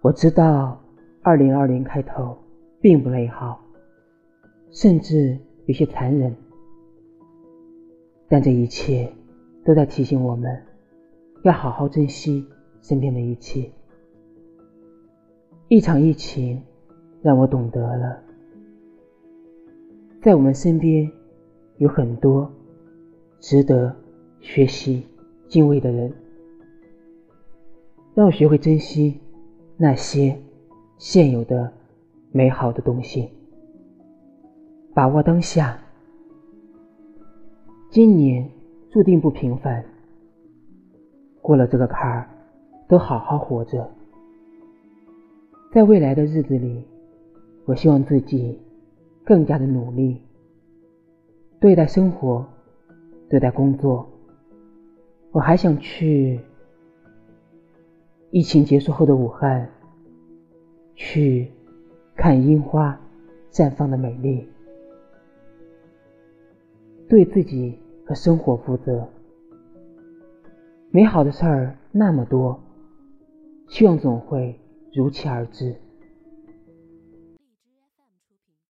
我知道，二零二零开头并不美好，甚至有些残忍，但这一切都在提醒我们，要好好珍惜身边的一切。一场疫情让我懂得了，在我们身边有很多值得学习、敬畏的人，让我学会珍惜。那些现有的美好的东西，把握当下。今年注定不平凡，过了这个坎儿，都好好活着。在未来的日子里，我希望自己更加的努力，对待生活，对待工作。我还想去。疫情结束后的武汉，去看樱花绽放的美丽，对自己和生活负责。美好的事儿那么多，希望总会如期而至。